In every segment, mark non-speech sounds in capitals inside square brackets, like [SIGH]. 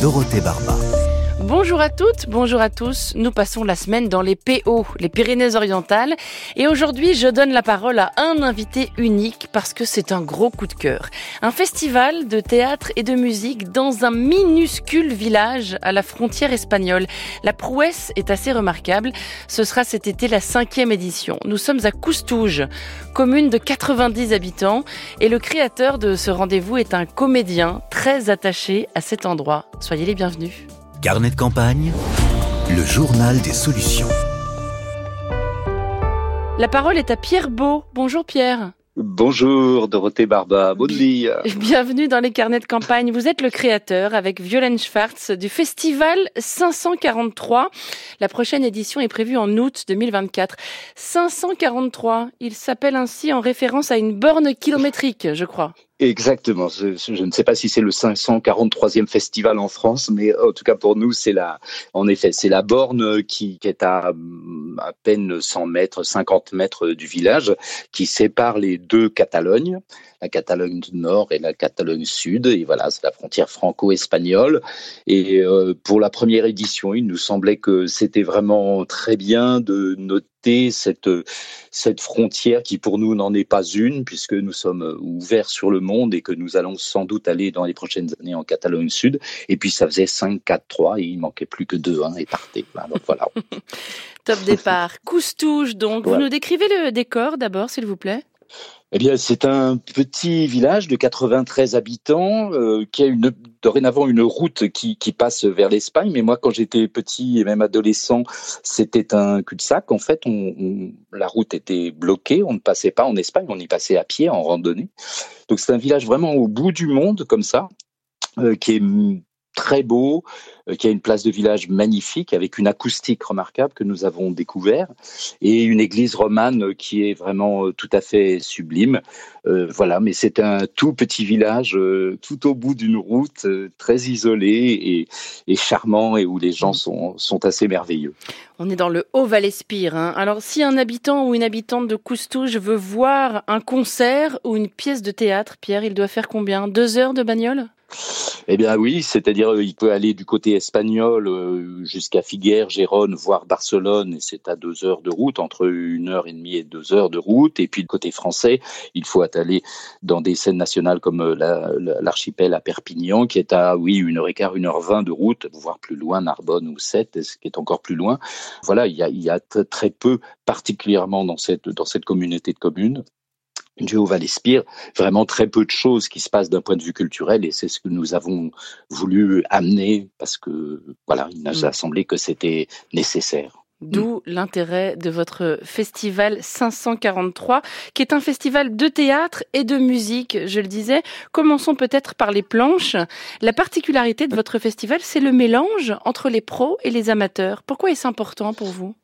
Dorothée Barba. Bonjour à toutes, bonjour à tous. Nous passons la semaine dans les PO, les Pyrénées-Orientales. Et aujourd'hui, je donne la parole à un invité unique parce que c'est un gros coup de cœur. Un festival de théâtre et de musique dans un minuscule village à la frontière espagnole. La prouesse est assez remarquable. Ce sera cet été la cinquième édition. Nous sommes à Coustouge, commune de 90 habitants. Et le créateur de ce rendez-vous est un comédien très attaché à cet endroit. Soyez les bienvenus. Carnet de campagne, le journal des solutions. La parole est à Pierre Beau. Bonjour Pierre. Bonjour Dorothée Barba, bonne. Bienvenue dans les carnets de campagne. Vous êtes le créateur avec Violaine Schwartz du festival 543. La prochaine édition est prévue en août 2024. 543, il s'appelle ainsi en référence à une borne kilométrique, je crois. Exactement. Je, ne sais pas si c'est le 543e festival en France, mais en tout cas pour nous, c'est la, en effet, c'est la borne qui, est à à peine 100 mètres, 50 mètres du village, qui sépare les deux Catalognes, la Catalogne du Nord et la Catalogne Sud. Et voilà, c'est la frontière franco-espagnole. Et euh, pour la première édition, il nous semblait que c'était vraiment très bien de noter cette, cette frontière qui pour nous n'en est pas une, puisque nous sommes ouverts sur le monde et que nous allons sans doute aller dans les prochaines années en Catalogne Sud. Et puis ça faisait 5-4-3 et il manquait plus que 2-1 et partait. Donc voilà. [LAUGHS] Top départ. Coustouge, donc. Vous nous décrivez le décor d'abord, s'il vous plaît eh bien, c'est un petit village de 93 habitants euh, qui a une, dorénavant une route qui, qui passe vers l'Espagne. Mais moi, quand j'étais petit et même adolescent, c'était un cul-de-sac. En fait, on, la route était bloquée. On ne passait pas en Espagne. On y passait à pied, en randonnée. Donc, c'est un village vraiment au bout du monde, comme ça, euh, qui est très beau, euh, qui a une place de village magnifique avec une acoustique remarquable que nous avons découvert et une église romane qui est vraiment euh, tout à fait sublime. Euh, voilà, mais c'est un tout petit village tout au bout d'une route, très isolé et, charmant et où les gens sont, assez merveilleux. On est dans le Haut-Val-Espire. Hein. Alors, si un habitant ou une habitante de Coustouge veut voir un concert ou une pièce de théâtre, Pierre, il doit faire combien? Deux heures de bagnole? Eh bien oui, c'est-à-dire euh, il peut aller du côté espagnol euh, jusqu'à Figueres, Gérone, voire Barcelone, et c'est à deux heures de route, entre une heure et demie et deux heures de route. Et puis du côté français, il faut aller dans des scènes nationales comme euh, l'archipel à Perpignan, qui est à oui une heure et quart, une heure vingt de route, voire plus loin, Narbonne ou Sète, ce qui est encore plus loin. Voilà, il y a, il y a très peu, particulièrement dans cette dans cette communauté de communes, du Haut-Val-Espire, vraiment très peu de choses qui se passent d'un point de vue culturel et c'est ce que nous avons voulu amener parce que voilà, il nous a mm. semblé que c'était nécessaire. D'où l'intérêt de votre festival 543, qui est un festival de théâtre et de musique, je le disais. Commençons peut-être par les planches. La particularité de votre festival, c'est le mélange entre les pros et les amateurs. Pourquoi est-ce important pour vous?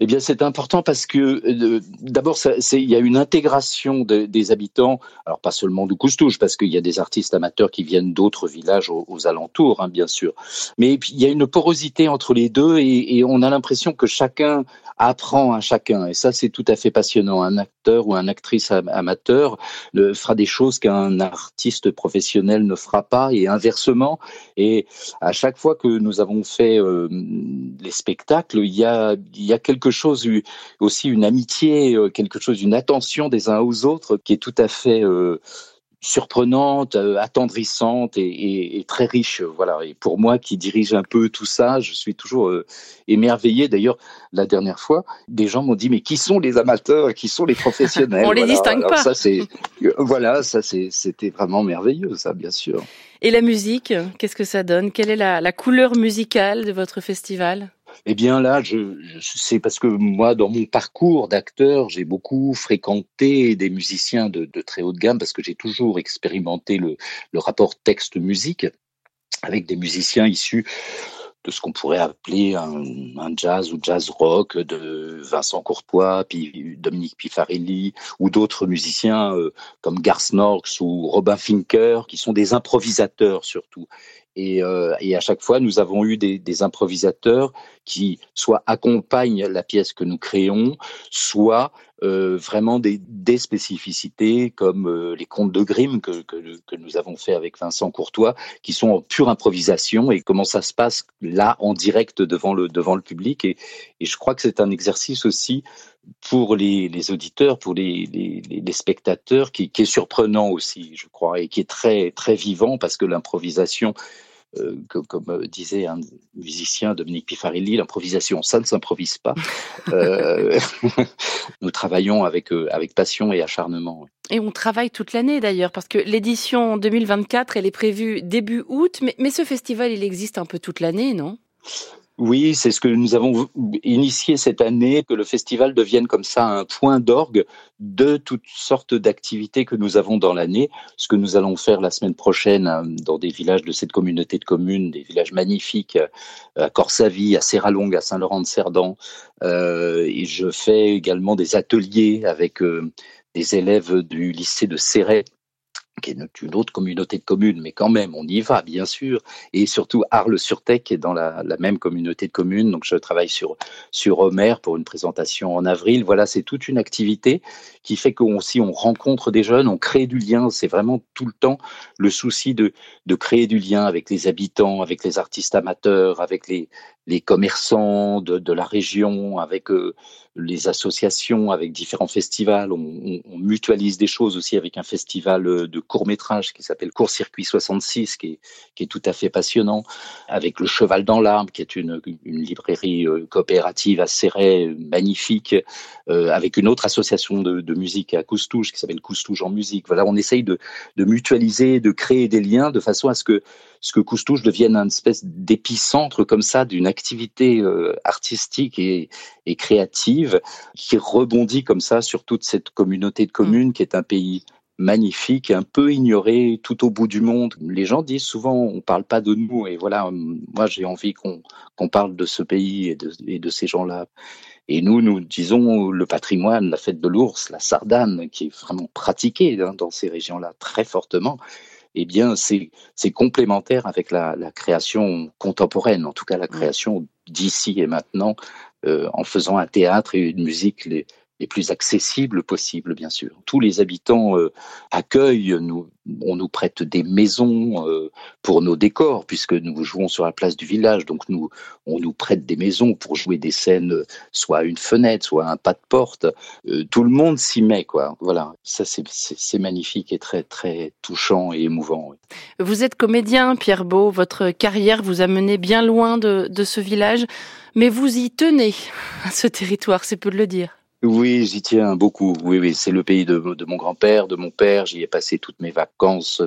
Eh bien, c'est important parce que euh, d'abord, il y a une intégration des habitants, alors pas seulement de Coustouche, parce qu'il y a des artistes amateurs qui viennent d'autres villages aux, alentours, hein, bien sûr. Mais il y a une porosité entre les deux et on a l'impression que chacun apprend à chacun. Et ça, c'est tout à fait passionnant. Un acteur ou un actrice amateur le, fera des choses qu'un artiste professionnel ne fera pas et inversement. Et à chaque fois que nous avons fait euh, les spectacles, il y a, il y a quelque chose, aussi une amitié, euh, quelque chose, une attention des uns aux autres qui est tout à fait... Euh, surprenante, euh, attendrissante et, très riche. Voilà. Et pour moi, qui dirige un peu tout ça, je suis toujours euh, émerveillé. D'ailleurs, la dernière fois, des gens m'ont dit mais qui sont les amateurs, qui sont les professionnels? [LAUGHS] On les distingue pas. Ça c'est euh, voilà, ça c'était vraiment merveilleux, ça bien sûr. Et la musique, qu'est-ce que ça donne? Quelle est la couleur musicale de votre festival? Eh bien là, je, c'est parce que moi, dans mon parcours d'acteur, j'ai beaucoup fréquenté des musiciens de, très haut de gamme parce que j'ai toujours expérimenté le, le rapport texte-musique. avec des musiciens issus de ce qu'on pourrait appeler un, jazz ou jazz rock de Vincent Courtois, puis Dominique Pifarelli ou d'autres musiciens euh, comme Garth Norks ou Robin Finker, qui sont des improvisateurs surtout. Et, euh, à chaque fois, nous avons eu des, improvisateurs qui soit accompagnent la pièce que nous créons, soit euh, vraiment des, spécificités comme euh, les contes de Grimm que, nous avons fait avec Vincent Courtois, qui sont en pure improvisation et comment ça se passe là en direct devant le, devant le public. Et, je crois que c'est un exercice aussi pour les, auditeurs, pour les spectateurs, qui, qui, est surprenant aussi, je crois, et qui est très, très vivant parce que l'improvisation, euh, comme euh, disait un musicien, Dominique Pifarelli, l'improvisation, ça ne s'improvise pas. euh, [LAUGHS] nous travaillons avec, avec passion et acharnement. Et on travaille toute l'année d'ailleurs, parce que l'édition 2024, elle est prévue début août, mais ce festival, il existe un peu toute l'année, non? Oui, c'est ce que nous avons initié cette année, que le festival devienne comme ça un point d'orgue de toutes sortes d'activités que nous avons dans l'année. Ce que nous allons faire la semaine prochaine euh, dans des villages de cette communauté de communes, des villages magnifiques euh, à Corsavie, à Serralongue, à Saint-Laurent-de-Cerdan. Euh, et je fais également des ateliers avec des élèves du lycée de Serret qui est une autre communauté de communes, mais quand même, on y va, bien sûr. Et surtout, Arles-sur-Tech est dans la, même communauté de communes. Donc, je travaille sur, sur Homer pour une présentation en avril. Voilà, c'est toute une activité qui fait qu'on aussi, on rencontre des jeunes, on crée du lien. C'est vraiment tout le temps le souci de, de créer du lien avec les habitants, avec les artistes amateurs, avec les, les commerçants de, de la région, avec euh, les associations, avec différents festivals. On, on, on, mutualise des choses aussi avec un festival euh, de court métrage qui s'appelle Court Circuit 66, qui est, qui est tout à fait passionnant, avec le Cheval dans l'arbre, qui est une, une librairie euh, coopérative à Serret, magnifique, euh, avec une autre association de, de musique à Coustouche qui s'appelle Coustouche en musique. Voilà, on essaye de, de mutualiser, de créer des liens de façon à ce que ce que Coustouche devienne une espèce d'épicentre comme ça d'une activité euh, artistique et, et, créative qui rebondit comme ça sur toute cette communauté de communes qui est un pays magnifique, un peu ignoré tout au bout du monde. Les gens disent souvent on parle pas de nous et voilà, moi j'ai envie qu'on qu'on parle de ce pays et de, et de ces gens-là. Et nous, nous disons le patrimoine, la fête de l'ours, la sardane, qui est vraiment pratiquée hein, dans ces régions-là très fortement eh bien, c'est complémentaire avec la, la, création contemporaine, en tout cas la création d'ici et maintenant, euh, en faisant un théâtre et une musique les, les plus accessibles possibles, bien sûr. Tous les habitants euh, accueillent, nous, on nous prête des maisons euh, pour nos décors, puisque nous jouons sur la place du village, donc nous, on nous prête des maisons pour jouer des scènes, euh, soit une fenêtre, soit un pas de porte. Tout le monde s'y met, quoi. Voilà, ça c'est magnifique et très très touchant et émouvant. Vous êtes comédien, Pierre Beau. Votre carrière vous a mené bien loin de, ce village, mais vous y tenez à [LAUGHS] ce territoire, c'est peu de le dire. Oui, j'y tiens beaucoup. Oui, oui, c'est le pays de, mon grand-père, de mon père. J'y ai passé toutes mes vacances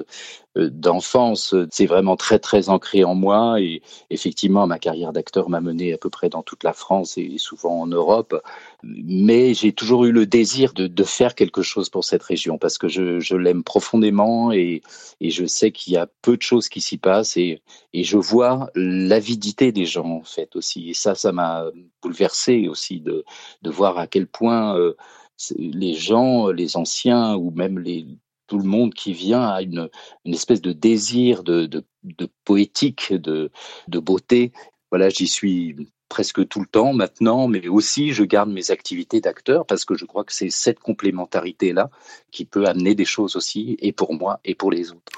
d'enfance. C'est vraiment très, très ancré en moi. Et effectivement, ma carrière d'acteur m'a mené à peu près dans toute la France et souvent en Europe. Mais j'ai toujours eu le désir de, faire quelque chose pour cette région parce que je, l'aime profondément et, je sais qu'il y a peu de choses qui s'y passent et, je vois l'avidité des gens en fait aussi. Et ça, ça m'a bouleversé aussi de, de voir à quel point euh, les gens, les anciens ou même les, tout le monde qui vient a une, une espèce de désir de, de, poétique, de, de beauté. Voilà, j'y suis presque tout le temps maintenant, mais aussi je garde mes activités d'acteur parce que je crois que c'est cette complémentarité-là qui peut amener des choses aussi, et pour moi et pour les autres.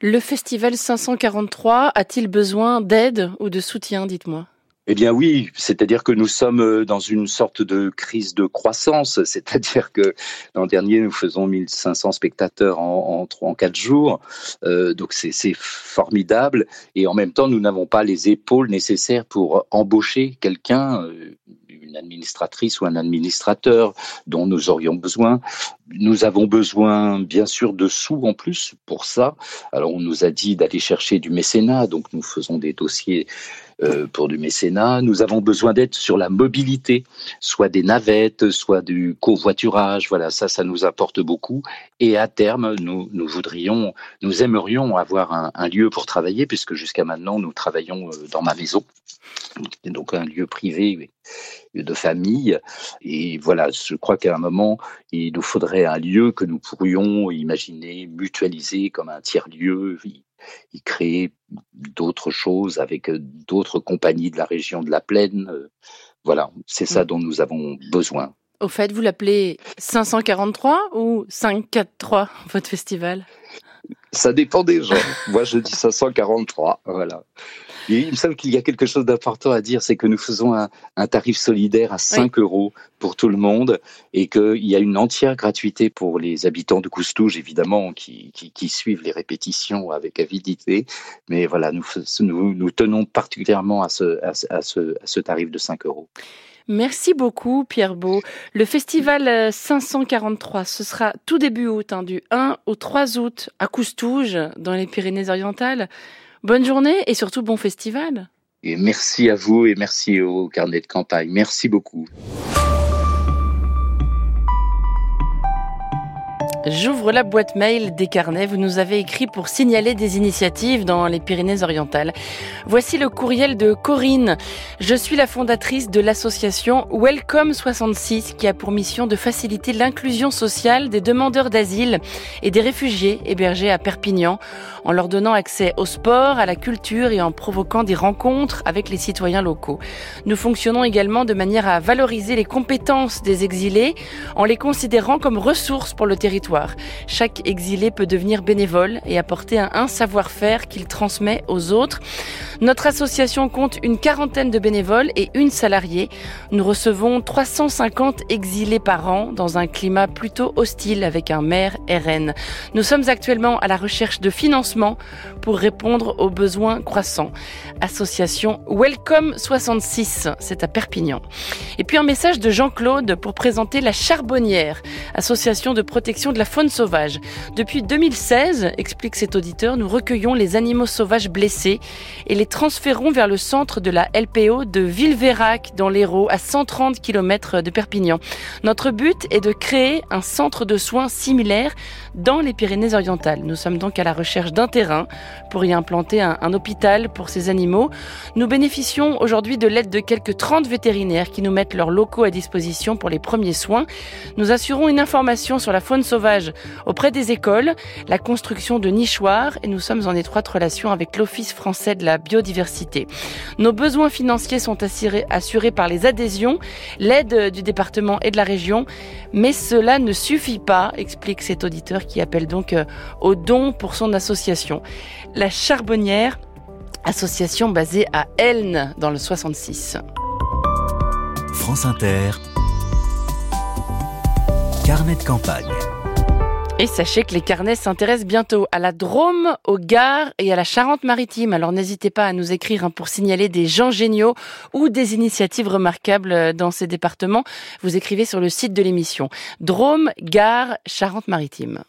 Le festival 543 a-t-il besoin d'aide ou de soutien, dites-moi? Eh bien oui, c'est-à-dire que nous sommes dans une sorte de crise de croissance, [LAUGHS] c'est-à-dire que l'an dernier nous faisons 1500 spectateurs en, en, en quatre jours, euh, donc c'est formidable, et en même temps nous n'avons pas les épaules nécessaires pour embaucher quelqu'un, euh, une administratrice ou un administrateur dont nous aurions besoin. Nous avons besoin bien sûr de sous en plus pour ça. Alors on nous a dit d'aller chercher du mécénat, donc nous faisons des dossiers euh, pour du mécénat. Nous avons besoin d'aide sur la mobilité, soit des navettes, soit du covoiturage. Voilà, ça, ça nous apporte beaucoup. Et à terme, nous, nous voudrions, nous aimerions avoir un, un lieu pour travailler, puisque jusqu'à maintenant, nous travaillons euh, dans ma maison. Donc un lieu privé de famille. Et voilà, je crois qu'à un moment, il nous faudrait un lieu que nous pourrions imaginer mutualiser comme un tiers-lieu, y créer d'autres choses avec d'autres compagnies de la région de la Plaine. Voilà, c'est ça mm. dont nous avons besoin. Au fait, vous l'appelez 543 ou 543, votre festival? Ça dépend des gens. Moi, je dis 543, voilà il me semble qu'il y a quelque chose d'important à dire, c'est que nous faisons un, tarif solidaire à 5 euros pour tout le monde et qu'il y a une entière gratuité pour les habitants de Coustouge, évidemment, qui, suivent les répétitions avec avidité. Mais voilà, nous, nous, tenons particulièrement à ce, à, ce, tarif de 5 euros. Merci beaucoup, Pierre Beau. Le festival 543, ce sera tout début août, hein, du 1 au 3 août à Coustouge, dans les Pyrénées-Orientales. Bonne journée et surtout bon festival. Merci à vous et merci au carnet de campagne. Merci beaucoup. J'ouvre la boîte mail des carnets. Vous nous avez écrit pour signaler des initiatives dans les Pyrénées-Orientales. Voici le courriel de Corinne. Je suis la fondatrice de l'association Welcome 66 qui a pour mission de faciliter l'inclusion sociale des demandeurs d'asile et des réfugiés hébergés à Perpignan en leur donnant accès au sport, à la culture et en provoquant des rencontres avec les citoyens locaux. Nous fonctionnons également de manière à valoriser les compétences des exilés en les considérant comme ressources pour le territoire chaque exilé peut devenir bénévole et apporter un, savoir-faire qu'il transmet aux autres. Notre association compte une quarantaine de bénévoles et une salariée. Nous recevons 350 exilés par an dans un climat plutôt hostile avec un maire RN. Nous sommes actuellement à la recherche de financement pour répondre aux besoins croissants. Association Welcome 66, c'est à Perpignan. Et puis un message de Jean-Claude pour présenter la Charbonnière, association de protection de la faune sauvage. Depuis 2016, explique cet auditeur, nous recueillons les animaux sauvages blessés et les transférons vers le centre de la LPO de Villeverac dans l'Hérault, à 130 km de Perpignan. Notre but est de créer un centre de soins similaire dans les Pyrénées-Orientales. Nous sommes donc à la recherche d'un terrain pour y implanter un, un hôpital pour ces animaux. Nous bénéficions aujourd'hui de l'aide de quelques 30 vétérinaires qui nous mettent leurs locaux à disposition pour les premiers soins. Nous assurons une information sur la faune sauvage auprès des écoles, la construction de nichoirs et nous sommes en étroite relation avec l'Office français de la biodiversité. Nos besoins financiers sont assurés, assurés par les adhésions, l'aide du département et de la région, mais cela ne suffit pas, explique cet auditeur qui appelle donc euh, au don pour son association. La Charbonnière, association basée à Elne dans le 66. France Inter, carnet de campagne. Et sachez que les carnets s'intéressent bientôt à la Drôme, au Gard et à la Charente-Maritime. Alors n'hésitez pas à nous écrire hein, pour signaler des gens géniaux ou des initiatives remarquables euh, dans ces départements. Vous écrivez sur le site de l'émission. Drôme, Gard, Charente-Maritime.